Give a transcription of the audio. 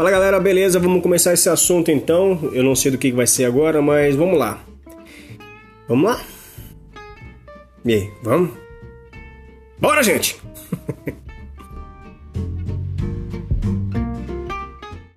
Fala galera, beleza? Vamos começar esse assunto então. Eu não sei do que vai ser agora, mas vamos lá. Vamos lá? E aí, vamos? Bora, gente!